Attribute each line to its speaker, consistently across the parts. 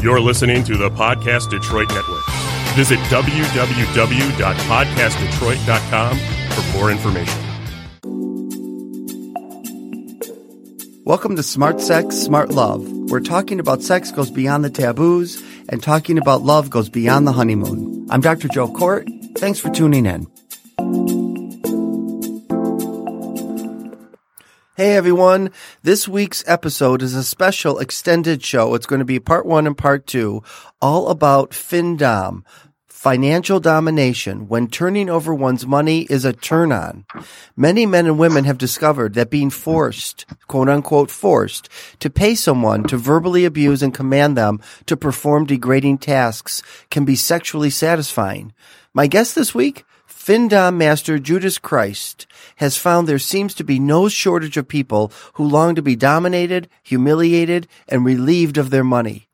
Speaker 1: You're listening to the Podcast Detroit Network. Visit www.podcastdetroit.com for more information.
Speaker 2: Welcome to Smart Sex, Smart Love. We're talking about sex goes beyond the taboos, and talking about love goes beyond the honeymoon. I'm Dr. Joe Kort. Thanks for tuning in. Hey everyone, this week's episode is a special extended show. It's going to be part one and part two, all about FinDom, financial domination, when turning over one's money is a turn on. Many men and women have discovered that being forced, quote unquote forced, to pay someone to verbally abuse and command them to perform degrading tasks can be sexually satisfying. My guest this week, FinDom master Judas Khrist has found there seems to be no shortage of people who long to be dominated, humiliated, and relieved of their money.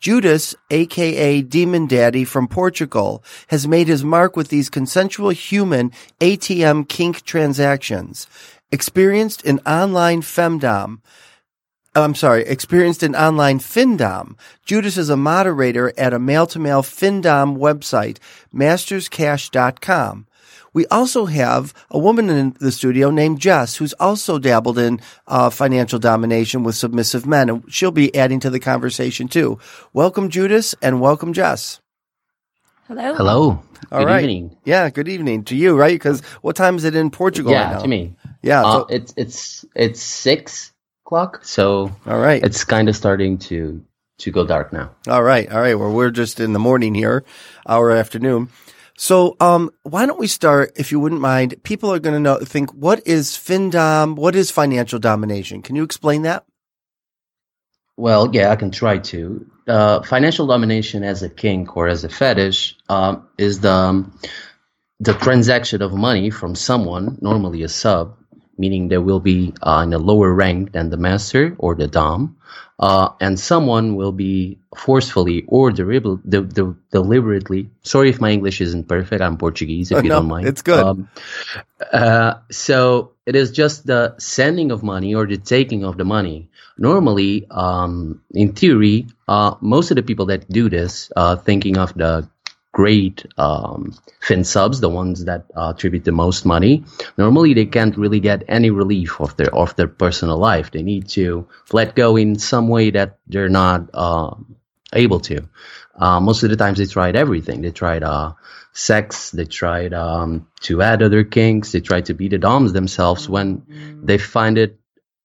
Speaker 2: Judas, aka Demon Daddy from Portugal, has made his mark with these consensual human ATM kink transactions. Experienced in online femdom, uh, I'm sorry, experienced in online FinDom. Judas is a moderator at a male to male FinDom website, masterscash.com. We also have a woman in the studio named Jess, who's also dabbled in uh, financial domination with submissive men, and she'll be adding to the conversation too. Welcome, Judas, and welcome, Jess.
Speaker 3: Hello.
Speaker 4: Hello.
Speaker 2: All
Speaker 4: good
Speaker 2: right.
Speaker 4: evening.
Speaker 2: Yeah, good evening to you, right? Because what time is it in Portugal
Speaker 4: Yeah,
Speaker 2: right now?
Speaker 4: to me.
Speaker 2: Yeah.
Speaker 4: Uh,
Speaker 2: so-
Speaker 4: it's it's it's six o'clock, so
Speaker 2: all right.
Speaker 4: it's kind of starting to to go dark now.
Speaker 2: All right, all right. Well, we're just in the morning here, our afternoon. So, um, why don't we start, if you wouldn't mind? People are going to know, think, what is FinDom? What is financial domination? Can you explain that?
Speaker 4: Well, yeah, I can try to. Uh, financial domination as a kink or as a fetish um, is the um, the transaction of money from someone, normally a sub, meaning they will be uh, in a lower rank than the master or the dom, uh, and someone will be forcefully or deliber- de- de- deliberately. Sorry if my English isn't perfect. I'm Portuguese, if you
Speaker 2: No,
Speaker 4: don't mind.
Speaker 2: it's good.
Speaker 4: Um, uh, so it is just the sending of money or the taking of the money. Normally, um, in theory, uh, most of the people that do this, uh, thinking of the great um, fin subs, the ones that uh, attribute the most money, normally they can't really get any relief of their of their personal life. They need to let go in some way that they're not uh, able to. Uh, most of the times they tried everything. They tried uh, sex. They tried um, to add other kinks. They tried to be the doms themselves. When they find it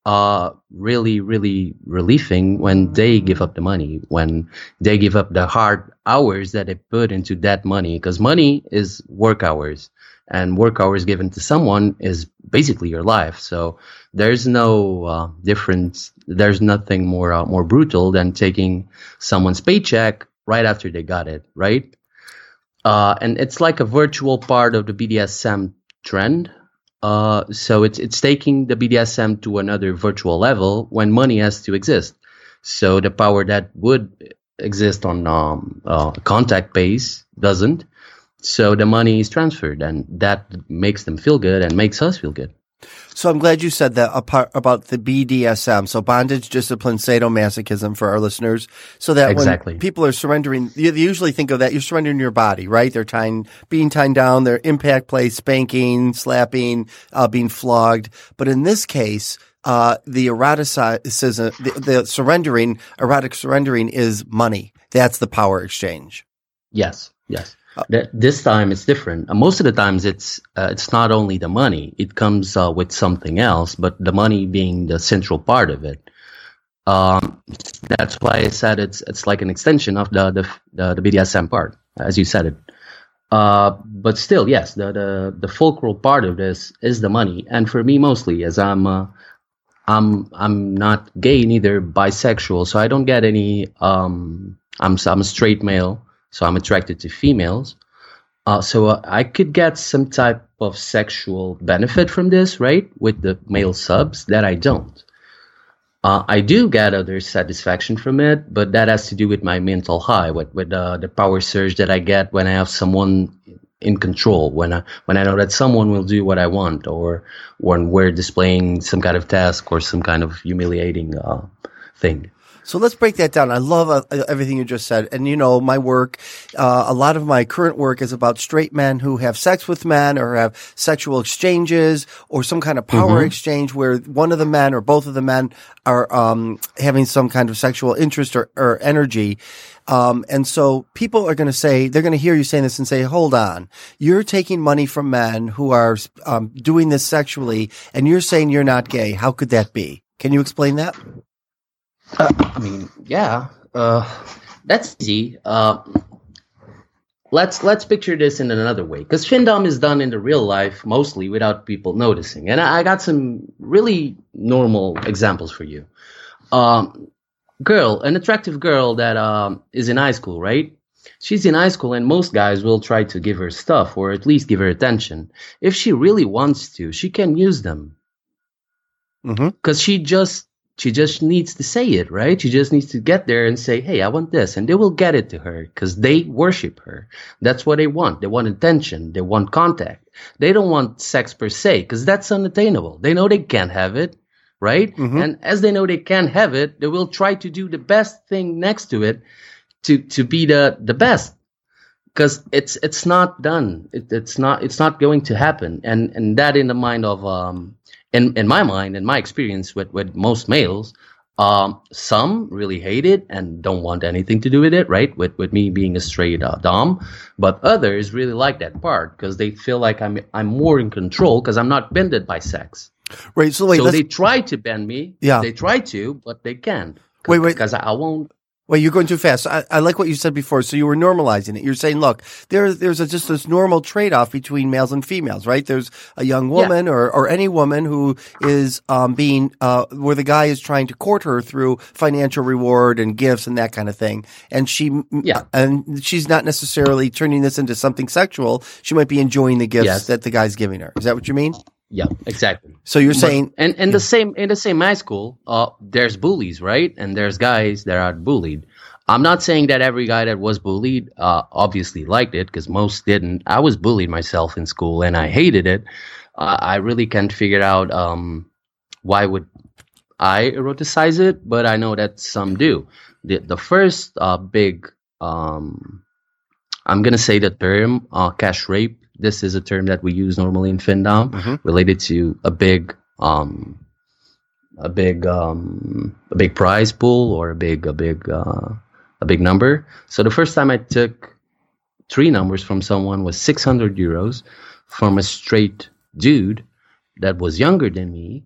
Speaker 4: uh, really, really relieving when they give up the money, when they give up the hard hours that they put into that money, because money is work hours, and work hours given to someone is basically your life. So there's no uh, difference. There's nothing more uh, more brutal than taking someone's paycheck right after they got it, right? Uh, and it's like a virtual part of the BDSM trend. Uh, so it's it's taking the BDSM to another virtual level when money has to exist. So the power that would exist on um, uh, contact base doesn't. So the money is transferred, and that makes them feel good and makes us feel good.
Speaker 2: So I'm glad you said that apart about the BDSM. So bondage, discipline, sadomasochism for our listeners. So that
Speaker 4: Exactly.
Speaker 2: when people are surrendering, you you usually think of that, you're surrendering your body, right? They're tying, being tied down, their impact play, spanking, slapping, uh, being flogged. But in this case, uh, the eroticism, the, the surrendering, erotic surrendering is money. That's the power exchange.
Speaker 4: Yes, yes. Th- this time it's different. Uh, most of the times it's uh, it's not only the money; it comes uh, with something else. But the money being the central part of it. Um, that's why I said it's it's like an extension of the the the, the BDSM part, as you said it. Uh, but still, yes, the, the the fulcral part of this is the money, and for me mostly, as I'm uh, I'm I'm not gay, neither bisexual, so I don't get any. Um, I'm I'm a straight male, so I'm attracted to females. Uh, so uh, I could get some type of sexual benefit from this, right? With the male subs that I don't. Uh, I do get other satisfaction from it, but that has to do with my mental high, with with uh, the power surge that I get when I have someone in control, when I when I know that someone will do what I want, or when we're displaying some kind of task or some kind of humiliating uh, thing.
Speaker 2: So let's break that down. I love uh, everything you just said. And you know, my work, uh, a lot of my current work is about straight men who have sex with men or have sexual exchanges or some kind of power mm-hmm. exchange where one of the men or both of the men are um, having some kind of sexual interest or, or energy. Um, and so people are going to say, they're going to hear you saying this and say, hold on, you're taking money from men who are um, doing this sexually and you're saying you're not gay. How could that be? Can you explain that?
Speaker 4: Uh, I mean, yeah, uh, that's easy. Uh, let's let's picture this in another way, because findom is done in the real life mostly without people noticing, and I, I got some really normal examples for you. Um, girl, an attractive girl that um, is in high school, right? She's in high school, and most guys will try to give her stuff or at least give her attention. If she really wants to, she can use them because mm-hmm. she just she just needs to say it, right? She just needs to get there and say, "Hey, I want this," and they will get it to her because they worship her. That's what they want. They want attention. They want contact. They don't want sex per se because that's unattainable. They know they can't have it, right? Mm-hmm. And as they know they can't have it, they will try to do the best thing next to it to to be the the best because it's it's not done. It, it's not it's not going to happen. And and that in the mind of um in in my mind, in my experience with with most males, um, some really hate it and don't want anything to do with it, right? With with me being a straight uh, dom, but others really like that part because they feel like I'm I'm more in control because I'm not bended by sex.
Speaker 2: Right. So wait,
Speaker 4: so they try to bend me.
Speaker 2: Yeah.
Speaker 4: They try to, but they can't.
Speaker 2: Wait, wait.
Speaker 4: Because I, I won't.
Speaker 2: Well, you're going too fast. I, I, like what you said before. So you were normalizing it. You're saying, look, there, there's a, just this normal trade off between males and females, right? There's a young woman yeah. or, or any woman who is, um, being, uh, where the guy is trying to court her through financial reward and gifts and that kind of thing. And she,
Speaker 4: yeah.
Speaker 2: and she's not necessarily turning this into something sexual. She might be enjoying the gifts yes. that the guy's giving her. Is that what you mean?
Speaker 4: Yeah, exactly.
Speaker 2: So you're saying,
Speaker 4: but, and in yeah. the same in the same high school, uh, there's bullies, right? And there's guys that are bullied. I'm not saying that every guy that was bullied uh, obviously liked it because most didn't. I was bullied myself in school and I hated it. Uh, I really can't figure out um, why would I eroticize it, but I know that some do. The the first uh, big, um, I'm gonna say the term uh, cash rape this is a term that we use normally in Findom mm-hmm. related to a big um, a big um, a big prize pool or a big a big uh, a big number. So the first time I took three numbers from someone was 600 euros from a straight dude that was younger than me.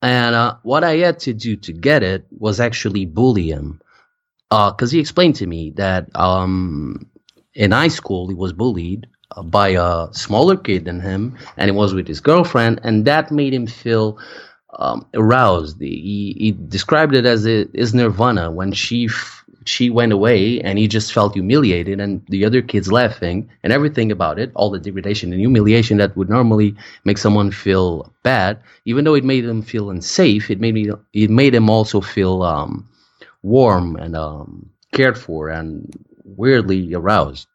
Speaker 4: And uh, what I had to do to get it was actually bully him. Because uh, he explained to me that um, in high school he was bullied by a smaller kid than him, and it was with his girlfriend, and that made him feel um, aroused. He, he, described it as a, his nirvana when she f- she went away, and he just felt humiliated, and the other kids laughing and everything about it, all the degradation and humiliation that would normally make someone feel bad, even though it made him feel unsafe, it made me it made him also feel um, warm and um, cared for and weirdly aroused.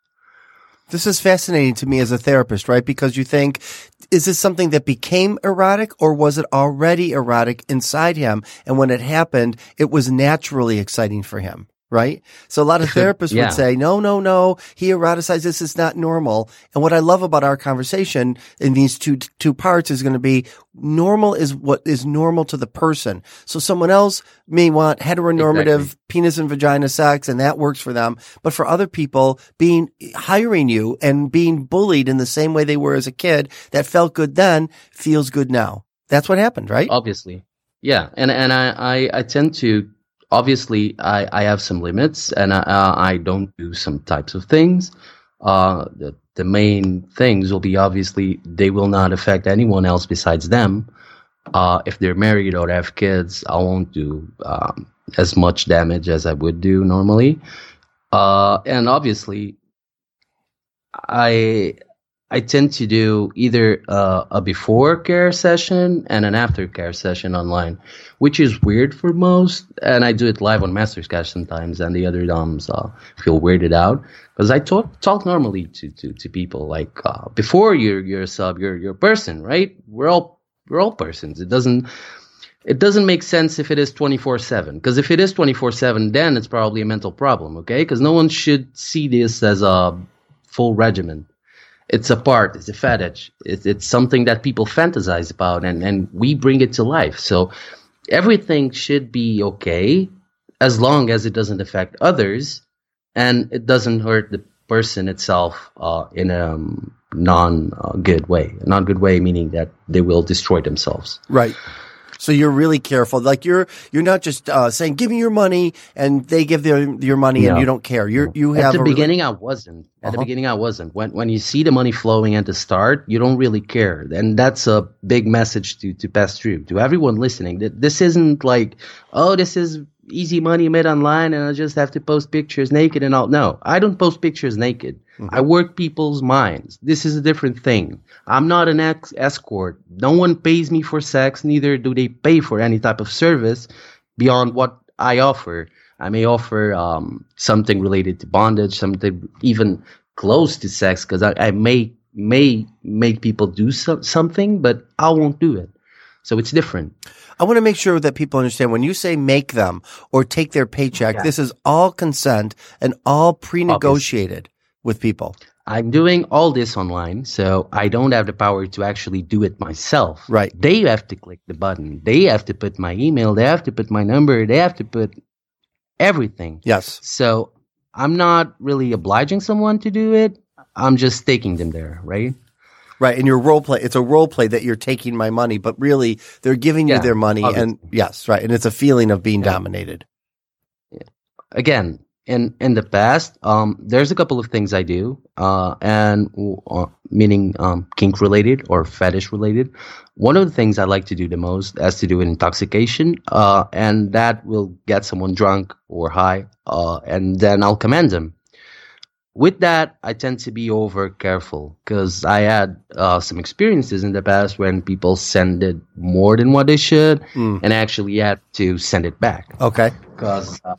Speaker 2: This is fascinating to me as a therapist, right? Because you think, is this something that became erotic or was it already erotic inside him? And when it happened, it was naturally exciting for him right? So a lot of therapists yeah. would say, no, no, no, he eroticized this. It's not normal. And what I love about our conversation in these two, two parts is going to be normal is what is normal to the person. So someone else may want heteronormative exactly. penis and vagina sex and that works for them. But for other people, being, hiring you and being bullied in the same way they were as a kid that felt good then feels good now. That's what happened, right?
Speaker 4: Obviously. Yeah. And, and I, I, I tend to obviously I, I have some limits and I, I don't do some types of things. Uh, the, the main things will be obviously they will not affect anyone else besides them. Uh, if they're married or have kids, I won't do um, as much damage as I would do normally. Uh, and obviously, I I tend to do either uh, a before care session and an after care session online, which is weird for most. And I do it live on MasterCash sometimes, and the other DOMs uh, feel weirded out because I talk talk normally to to, to people like uh, before you're you're a sub, you're you're a person, right? We're all we're all persons. It doesn't it doesn't make sense if it is 24-7 because if it is 24-7 then it's probably a mental problem okay because no one should see this as a full regimen it's a part it's a fetish. It's, it's something that people fantasize about and, and we bring it to life. So everything should be okay as long as it doesn't affect others and it doesn't hurt the person itself uh, in a um, non uh, good way. Non good way meaning that they will destroy themselves.
Speaker 2: Right. So you're really careful. Like you're you're not just uh, saying give me your money and they give their your money and you don't care. You're you have At
Speaker 4: the
Speaker 2: a really-
Speaker 4: beginning, I wasn't. At the
Speaker 2: Uh-huh.
Speaker 4: beginning, I wasn't. When when you see the money flowing at the start, you don't really care, and that's a big message to to pass through to everyone listening. That this isn't like, oh, this is easy money made online, and I just have to post pictures naked and all. No, I don't post pictures naked. I work people's minds. This is a different thing. I'm not an ex- escort. No one pays me for sex. Neither do they pay for any type of service beyond what I offer. I may offer um, something related to bondage, something even close to sex, because I, I may may make people do so, something, but I won't do it. So it's different.
Speaker 2: I want to make sure that people understand when you say make them or take their paycheck,
Speaker 4: Yeah.
Speaker 2: this is all consent and all pre-negotiated with people.
Speaker 4: I'm doing all this online, so I don't have the power to actually do it myself.
Speaker 2: Right.
Speaker 4: They have to click the button. They have to put my email. They have to put my number. They have to put everything.
Speaker 2: Yes.
Speaker 4: So I'm not really obliging someone to do it. I'm just taking them there, right?
Speaker 2: Right. And your role play, it's a role play that you're taking my money, but really they're giving you their money. And yes, right. And it's a feeling of being dominated.
Speaker 4: again in in the past um there's a couple of things i do uh and uh, meaning um kink related or fetish related one of the things i like to do the most has to do with intoxication uh and that will get someone drunk or high uh and then i'll command them with that i tend to be over careful because i had uh, some experiences in the past when people send it more than what they should
Speaker 2: Mm.
Speaker 4: and actually had to send it back
Speaker 2: Okay.
Speaker 4: because uh,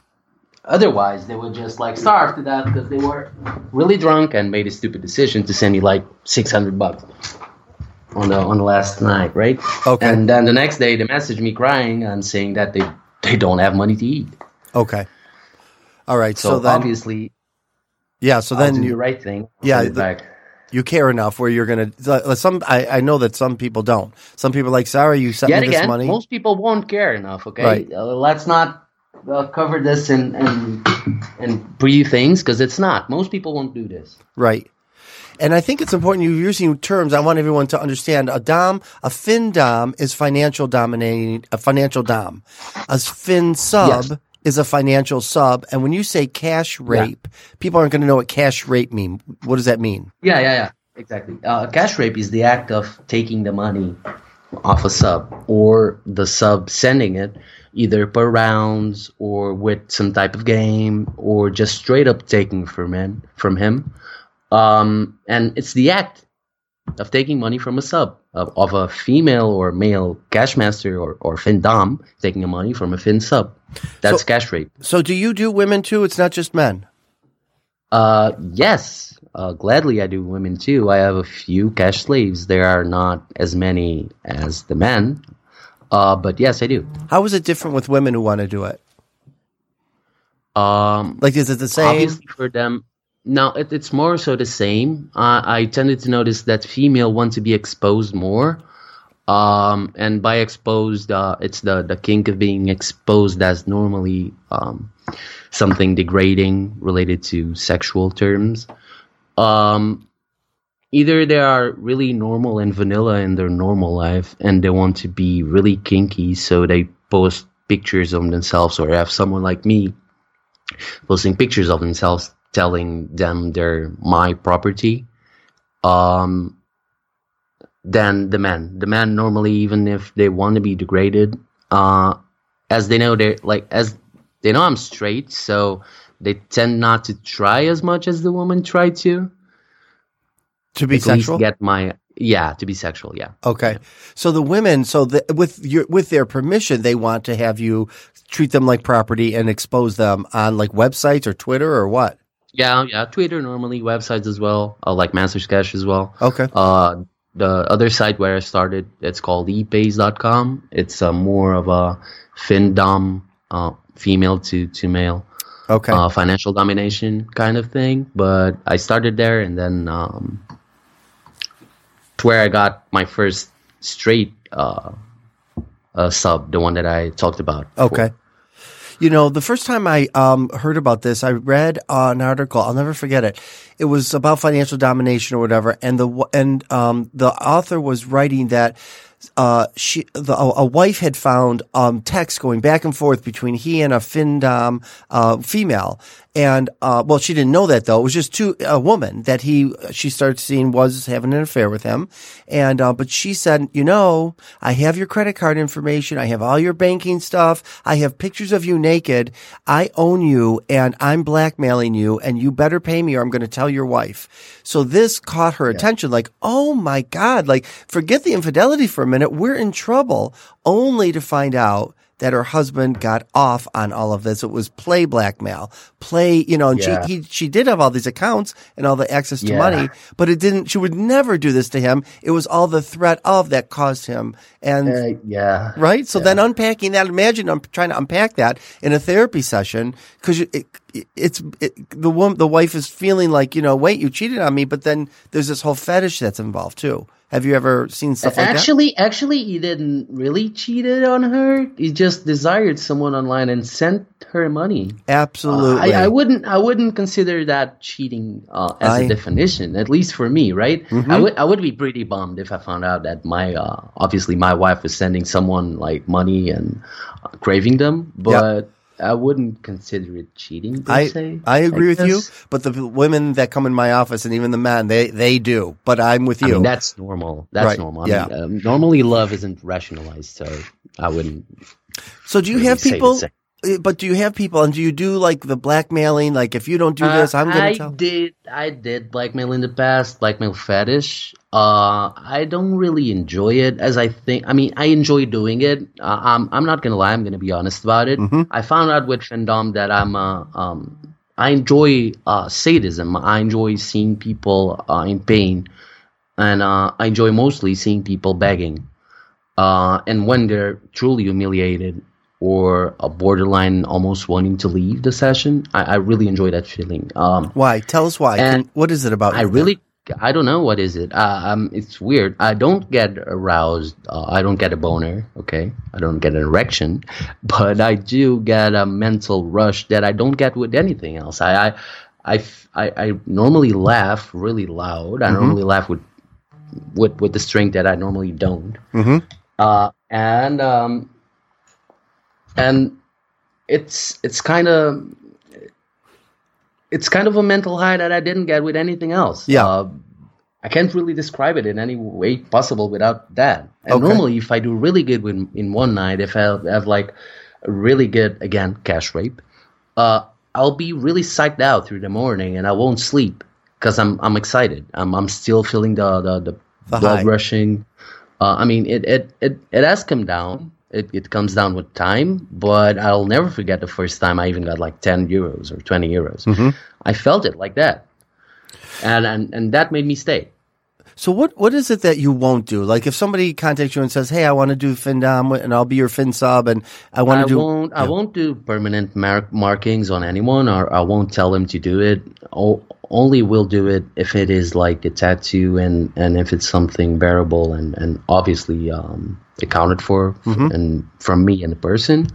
Speaker 4: otherwise they would just like starve to death because they were really drunk and made a stupid decision to send you like 600 bucks on the on the last night right
Speaker 2: Okay.
Speaker 4: and then the next day they message me crying and saying that they they don't have money to eat
Speaker 2: Okay. All right.
Speaker 4: so,
Speaker 2: So, then,
Speaker 4: obviously
Speaker 2: yeah. So then
Speaker 4: do the right thing
Speaker 2: Yeah, the- you care enough where you're going to, some, I, I know that some people don't. Some people like, sorry, you sent
Speaker 4: yet
Speaker 2: me this
Speaker 4: again
Speaker 2: money.
Speaker 4: most people won't care enough okay
Speaker 2: Right.
Speaker 4: uh, let's not uh, cover this in in, in pre things because it's not most people won't do this
Speaker 2: Right. And I think it's important you're using terms. I want everyone to understand a dom, a fin dom is financial dominating, a financial dom. A fin sub
Speaker 4: Yes.
Speaker 2: is a financial sub. And when you say cash rape, people aren't going to know what cash rape mean. What does that mean?
Speaker 4: Yeah, yeah, yeah. Exactly. Uh, cash rape is the act of taking the money off a sub or the sub sending it either per rounds or with some type of game or just straight up taking from him from him. Um, and it's the act of taking money from a sub of, of a female or male cash master or, or fin dom taking money from a fin sub. That's
Speaker 2: So-
Speaker 4: cash rape.
Speaker 2: So do you do women too? It's not just men.
Speaker 4: Uh, yes. Uh, gladly, I do women too. I have a few cash slaves. There are not as many as the men. Uh, but yes, I do.
Speaker 2: How is it different with women who want to do it?
Speaker 4: Um,
Speaker 2: Like, is it the same?
Speaker 4: obviously for them, no, it, it's more so the same. Uh, I tended to notice that female want to be exposed more. Um, and by exposed, uh, it's the, the kink of being exposed as normally, um, something degrading related to sexual terms. Um, either they are really normal and vanilla in their normal life and they want to be really kinky, so they post pictures of themselves or have someone like me posting pictures of themselves telling them they're my property. Um, than the men. The men normally, even if they want to be degraded, uh, as they know they're like as they know I'm straight, so they tend not to try as much as the woman try to.
Speaker 2: To be sexual?
Speaker 4: get my yeah to be sexual. Yeah.
Speaker 2: Okay. So the women, so the, with your, with their permission, they want to have you treat them like property and expose them on like websites or Twitter or what?
Speaker 4: Yeah, yeah. Twitter normally, websites as well, uh, like Masters Cash as well.
Speaker 2: Okay.
Speaker 4: Uh, the other site where I started, it's called epays.com. It's uh, more of a findom, uh, female to, to male
Speaker 2: Okay.
Speaker 4: uh, financial domination kind of thing. But I started there, and then um, where I got my first straight uh, uh, sub, the one that I talked about.
Speaker 2: Okay. You know, the first time I um, heard about this, I read uh, an article. I'll never forget it. It was about financial domination or whatever, and the and um, the author was writing that uh, she the, a, wife had found um, texts going back and forth between he and a findom uh, female, and uh, well, she didn't know that though. It was just two a woman that he she started seeing was having an affair with him, and uh, but she said, you know, I have your credit card information, I have all your banking stuff, I have pictures of you naked, I own you, and I'm blackmailing you, and you better pay me or I'm going to tell your wife. So this caught her attention, like, oh my god, like forget the infidelity for a minute, we're in trouble, only to find out that her husband got off on all of this. It was play blackmail, play, you know, and
Speaker 4: Yeah.
Speaker 2: she, he, she did have all these accounts and all the access to
Speaker 4: Yeah.
Speaker 2: money, but it didn't, she would never do this to him. It was all the threat of that caused him. And,
Speaker 4: Uh, yeah.
Speaker 2: right? So then unpacking that, imagine I'm trying to unpack that in a therapy session because it, it, it's, it, the woman, the wife is feeling like, you know, wait, you cheated on me, but then there's this whole fetish that's involved too. Have you ever seen stuff like that?
Speaker 4: actually, actually, he didn't really cheated on her. He just desired someone online and sent her money.
Speaker 2: Absolutely.
Speaker 4: I, I wouldn't. I wouldn't consider that cheating uh, as
Speaker 2: I-
Speaker 4: a definition, at least for me, right?
Speaker 2: Mm-hmm.
Speaker 4: I would. I would be pretty bummed if I found out that my uh, obviously my wife was sending someone like money and uh, craving them, but I wouldn't consider it cheating.
Speaker 2: I
Speaker 4: se,
Speaker 2: I agree with you, but the women that come in my office and even the men, they they do. But I'm with
Speaker 4: I
Speaker 2: you.
Speaker 4: mean, that's normal. That's
Speaker 2: Right,
Speaker 4: normal. I
Speaker 2: yeah.
Speaker 4: mean, um, normally, love isn't rationalized, so I wouldn't.
Speaker 2: so do you
Speaker 4: really
Speaker 2: have people? Uh, But do you have people, and do you do like the blackmailing? Like if you don't do this,
Speaker 4: Uh,
Speaker 2: I'm going
Speaker 4: I
Speaker 2: to tell.
Speaker 4: did. I did blackmail in the past, blackmail fetish. Uh, I don't really enjoy it as I think. I mean, I enjoy doing it. Uh, I'm. I'm not gonna lie. I'm gonna be honest about it.
Speaker 2: Mm-hmm.
Speaker 4: I found out with Findom that I'm. Uh, um, I enjoy uh, sadism. I enjoy seeing people uh, in pain, and uh, I enjoy mostly seeing people begging. Uh, and when they're truly humiliated or a borderline almost wanting to leave the session, I, I really enjoy that feeling. Um,
Speaker 2: Why? Tell us why.
Speaker 4: And
Speaker 2: what is it about?
Speaker 4: I really, I don't know what is it. Uh, um, it's weird. I don't get aroused. Uh, I don't get a boner. Okay, I don't get an erection, but I do get a mental rush that I don't get with anything else. I, I, I, I normally laugh really loud. I normally laugh with, with, with the strength that I normally don't.
Speaker 2: Mhm.
Speaker 4: Uh, and um, and it's it's kind of it's kind of a mental high that I didn't get with anything else.
Speaker 2: Yeah.
Speaker 4: Uh, I can't really describe it in any way possible without that. And
Speaker 2: Okay.
Speaker 4: normally, if I do really good with, in one night, if I have like really good again cash rape, uh, I'll be really psyched out through the morning and I won't sleep because I'm I'm excited. I'm I'm still feeling the the, the,
Speaker 2: The
Speaker 4: blood
Speaker 2: high.
Speaker 4: rushing. Uh, I mean, it, it it it has come down. It it comes down with time, but I'll never forget the first time I even got like ten euros or twenty euros.
Speaker 2: Mm-hmm.
Speaker 4: I felt it like that, and and and that made me stay.
Speaker 2: So what what is it that you won't do? Like if somebody contacts you and says, "Hey, I want to do FinDom and I'll be your fin sub and I want to do,"
Speaker 4: won't. I won't do permanent mark- markings on anyone, or I won't tell them to do it. O- only will do it if it is like a tattoo, and and if it's something bearable and and obviously um, accounted for, f- and from me and the person.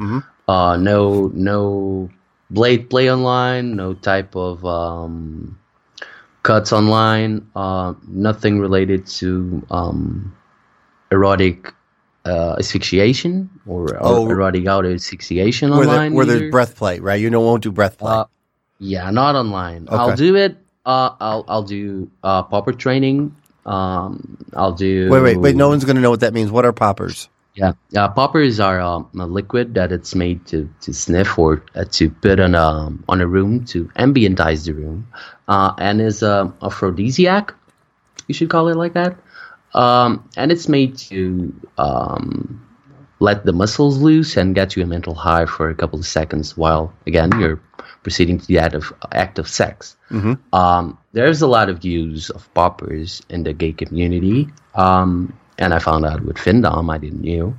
Speaker 4: Uh, no, no blade play online. No type of um, cuts online. Uh, nothing related to um, erotic uh, asphyxiation or, or
Speaker 2: Oh.
Speaker 4: erotic auto asphyxiation
Speaker 2: where,
Speaker 4: online.
Speaker 2: there, where there's
Speaker 4: either.
Speaker 2: breath play, right? You don't won't do breath play.
Speaker 4: Uh, yeah, not online. I'll do it. Uh, I'll I'll do uh, popper training. Um, I'll do.
Speaker 2: wait, wait, wait! No one's going to know what that means. What are poppers?
Speaker 4: Yeah, yeah. Poppers are um, a liquid that it's made to, to sniff or uh, to put on a on a room to ambientize the room, uh, and is a aphrodisiac. You should call it like that. Um, and it's made to um, let the muscles loose and get you a mental high for a couple of seconds while again you're proceeding to the act of act of sex. Um, there's a lot of use of poppers in the gay community, um, and I found out with Findom I didn't knew.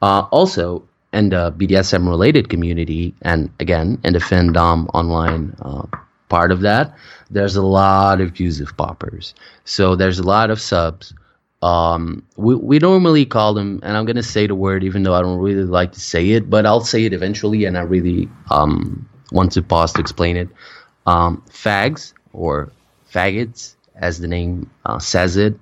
Speaker 4: Uh, also, in the BDSM related community, and again in the Findom online uh, part of that, there's a lot of of poppers. So there's a lot of subs. Um, we, we normally call them, and I'm gonna say the word even though I don't really like to say it, but I'll say it eventually, and I really um, want to pause to explain it. Um, fags or faggots, as the name uh, says it,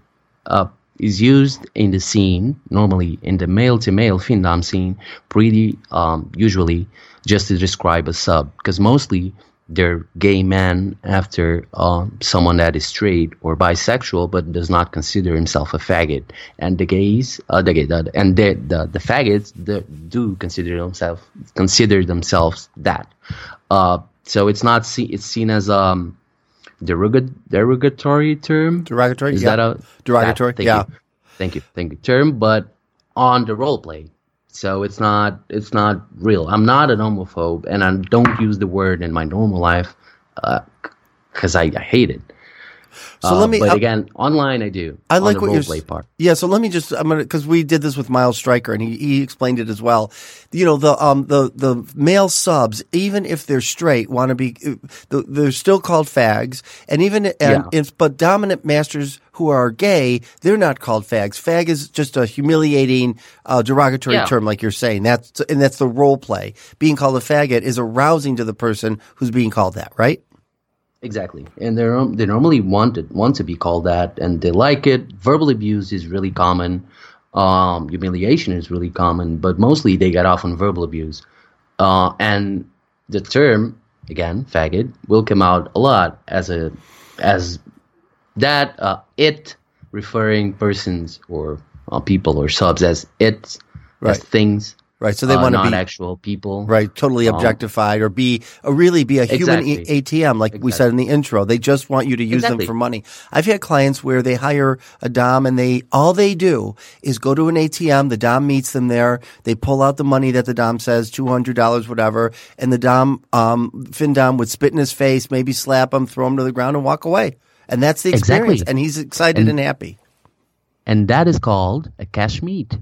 Speaker 4: uh, is used in the scene, normally in the male to male findom scene, pretty um, usually just to describe a sub, because mostly they're gay men after um, someone that is straight or bisexual but does not consider himself a faggot. And the gays, uh, the the, and the, the the faggots the, do consider themselves consider themselves that. Uh, so it's not see, it's seen as um derogatory derogatory term.
Speaker 2: Derogatory?
Speaker 4: Is
Speaker 2: Yeah.
Speaker 4: that a
Speaker 2: Derogatory,
Speaker 4: that- thank
Speaker 2: yeah.
Speaker 4: You. Thank you, thank you. Term, but on the role play. So it's not it's not real. I'm not an homophobe, and I don't use the word in my normal life uh, because I, I hate it.
Speaker 2: So
Speaker 4: Uh,
Speaker 2: let me.
Speaker 4: But
Speaker 2: I-
Speaker 4: again, online I do.
Speaker 2: I like what
Speaker 4: role
Speaker 2: you're.
Speaker 4: play part.
Speaker 2: Yeah, so let me just. I'm gonna because we did this with Miles Stryker and he, he explained it as well. You know the um the the male subs even if they're straight want to be they're still called fags and even and
Speaker 4: Yeah.
Speaker 2: it's, but dominant masters who are gay they're not called fags. Fag is just a humiliating uh, derogatory
Speaker 4: Yeah.
Speaker 2: term like you're saying. That's and that's the role play. Being called a faggot is arousing to the person who's being called that, right?
Speaker 4: Exactly, and they are they normally want it, want to be called that, and they like it. Verbal abuse is really common. Um, humiliation is really common, but mostly they get off on verbal abuse. Uh, and the term again, faggot, will come out a lot as a as that uh, it referring persons or uh, people or subs as it as things,
Speaker 2: Right. So they
Speaker 4: uh,
Speaker 2: want to be
Speaker 4: actual people.
Speaker 2: Right, totally
Speaker 4: Um,
Speaker 2: objectified or be or really be a human
Speaker 4: Exactly.
Speaker 2: e- ATM, like we said in the intro. They just want you to use them for money. I've had clients where they hire a dom and they all they do is go to an ATM. The dom meets them there. They pull out the money that the dom says two hundred dollars, whatever, and the dom, um, fin dom would spit in his face, maybe slap him, throw him to the ground, and walk away. And that's the experience.
Speaker 4: Exactly.
Speaker 2: And he's excited and, happy.
Speaker 4: and that is called a cash meet.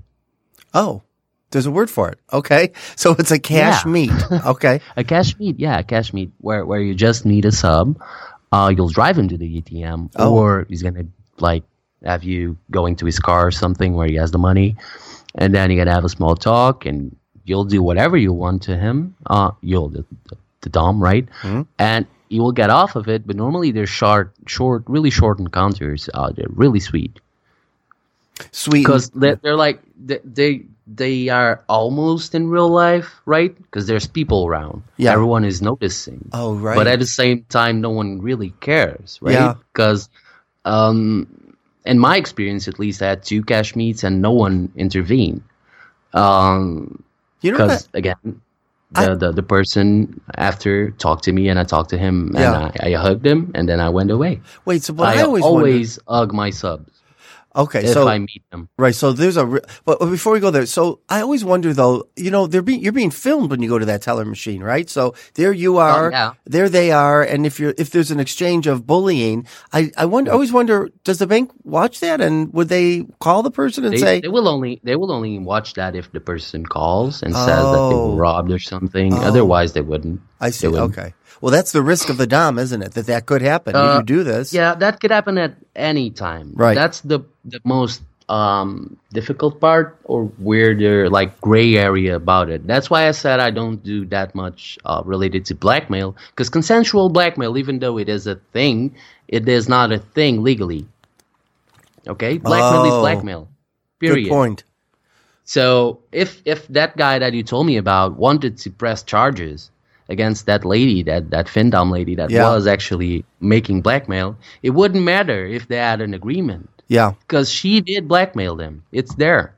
Speaker 2: Oh, there's a word for it. Okay, so it's a cash
Speaker 4: Yeah.
Speaker 2: meet. Okay.
Speaker 4: A cash meet, yeah, a cash meet where where you just need a sub. Uh, you'll drive him to the ATM,
Speaker 2: Oh.
Speaker 4: or he's gonna like have you going to his car or something where he has the money, and then you're gonna have a small talk, and you'll do whatever you want to him. Uh, you'll the, the, the dom, right? And you will get off of it, but normally they're short, short, really short encounters. Uh, they're really sweet
Speaker 2: Sweet.
Speaker 4: because they're, they're like they, they they are almost in real life, right? Because there's people around.
Speaker 2: Yeah.
Speaker 4: everyone is noticing.
Speaker 2: Oh, right.
Speaker 4: But at the same time, no one really cares, right?
Speaker 2: Yeah.
Speaker 4: Because, um, in my experience, at least, I had two cash meets and no one intervened. Um,
Speaker 2: you know
Speaker 4: because again,
Speaker 2: I-
Speaker 4: the, the the person after talked to me and I talked to him and I, I hugged him and then I went away.
Speaker 2: wait. So,
Speaker 4: I,
Speaker 2: I always,
Speaker 4: always,
Speaker 2: wonder-
Speaker 4: hug my subs
Speaker 2: okay.
Speaker 4: if
Speaker 2: so
Speaker 4: I meet them.
Speaker 2: Right. So there's a, re- but before we go there, so I always wonder though, you know, they're being, you're being filmed when you go to that teller machine, right? So there you oh, are,
Speaker 4: Oh,
Speaker 2: there they are. And if you're, if there's an exchange of bullying, I, I wonder, I always wonder, does the bank watch that? And would they call the person and
Speaker 4: They,
Speaker 2: say,
Speaker 4: they will only they will only watch that if the person calls and says that they
Speaker 2: Oh.
Speaker 4: were robbed or something. Otherwise, they wouldn't.
Speaker 2: Oh, I see. Okay. Well, that's the risk of the dom, isn't it? That that could happen.
Speaker 4: Uh,
Speaker 2: you do this.
Speaker 4: Yeah, that could happen at any time.
Speaker 2: Right.
Speaker 4: That's the the most um, difficult part or weirder, like gray area about it. That's why I said I don't do that much uh, related to blackmail because consensual blackmail, even though it is a thing, it is not a thing legally. Okay, blackmail
Speaker 2: Oh.
Speaker 4: is blackmail. Period.
Speaker 2: Good point.
Speaker 4: So if if that guy that you told me about wanted to press charges against that lady, that that Findom lady that
Speaker 2: Yeah.
Speaker 4: was actually making blackmail, it wouldn't matter if they had an agreement.
Speaker 2: Yeah.
Speaker 4: Because she did blackmail them. It's there.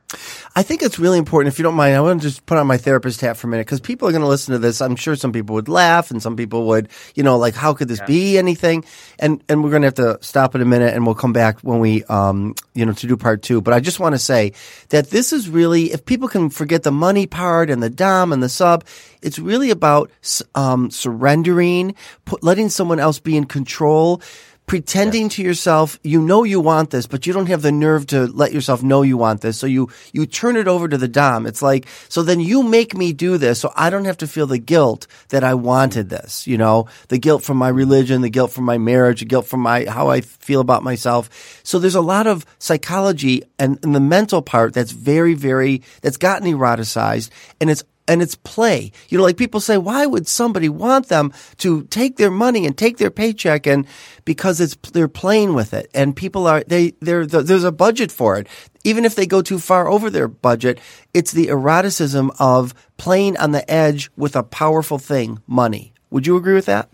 Speaker 2: I think it's really important. If you don't mind, I want to just put on my therapist hat for a minute because people are going to listen to this. I'm sure some people would laugh and some people would, you know, like, how could this be anything? And, and we're going to have to stop in a minute and we'll come back when we, um, you know, to do part two. But I just want to say that this is really, if people can forget the money part and the dom and the sub, it's really about, um, surrendering, put, letting someone else be in control pretending yes. to yourself you know you want this but you don't have the nerve to let yourself know you want this. So you you turn it over to the dom. It's like so then you make me do this so i don't have to feel the guilt that i wanted this you know? The guilt from my religion the guilt from my marriage the guilt from my how i feel about myself. So there's a lot of psychology and, and the mental part that's very very that's gotten eroticized and it's and it's play. You know, like people say, why would somebody want them to take their money and take their paycheck and because it's they're playing with it and people are they they there's a budget for it. Even if they go too far over their budget, it's the eroticism of playing on the edge with a powerful thing, money. Would you agree with that?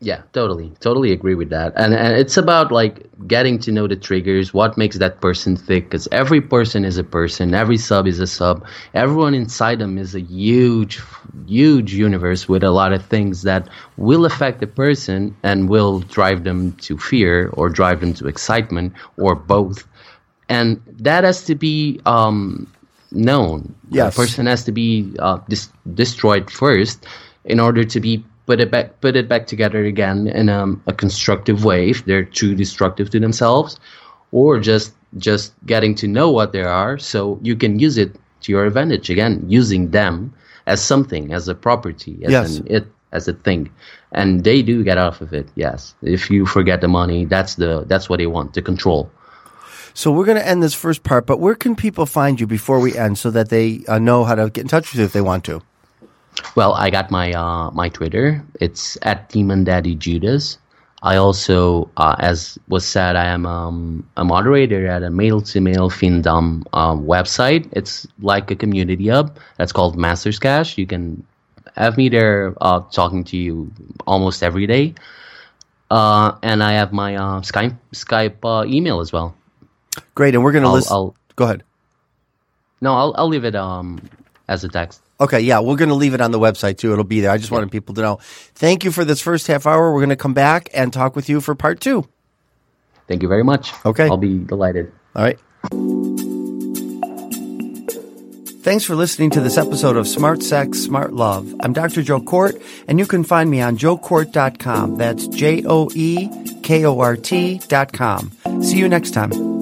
Speaker 4: Yeah, totally, totally agree with that. And and it's about like getting to know the triggers, what makes that person thick, because every person is a person, every sub is a sub, everyone inside them is a huge, huge universe with a lot of things that will affect the person and will drive them to fear or drive them to excitement or both, and that has to be um, known.
Speaker 2: Yes,
Speaker 4: the person has to be uh, dis- destroyed first in order to be put it back put it back together again in um, a constructive way if they're too destructive to themselves or just just getting to know what they are so you can use it to your advantage again using them as something as a property as
Speaker 2: yes.
Speaker 4: an it as a thing and they do get off of it yes if you forget the money that's the that's what they want to control
Speaker 2: so we're going to end this first part, but where can people find you before we end so that they uh, know how to get in touch with you if they want to?
Speaker 4: Well, I got my uh, my Twitter. It's at Demon Daddy Judas. I also, uh, as was said, I am um, a moderator at a male to male findom um, website. It's like a community hub. That's called Masters Cash. You can have me there uh, talking to you almost every day. Uh, and I have my uh, Skype Skype uh, email as well.
Speaker 2: Great, and we're gonna list. I'll, Go ahead.
Speaker 4: No, I'll I'll leave it um as a text.
Speaker 2: Okay, yeah, we're going to leave it on the website too. It'll be there. I just wanted people to know. Thank you for this first half hour. We're going to come back and talk with you for part two.
Speaker 4: Thank you very much.
Speaker 2: Okay.
Speaker 4: I'll be delighted.
Speaker 2: All right. Thanks for listening to this episode of Smart Sex, Smart Love. I'm Dr. Joe Kort, and you can find me on joekort.com. That's J O E K O R T.com. See you next time.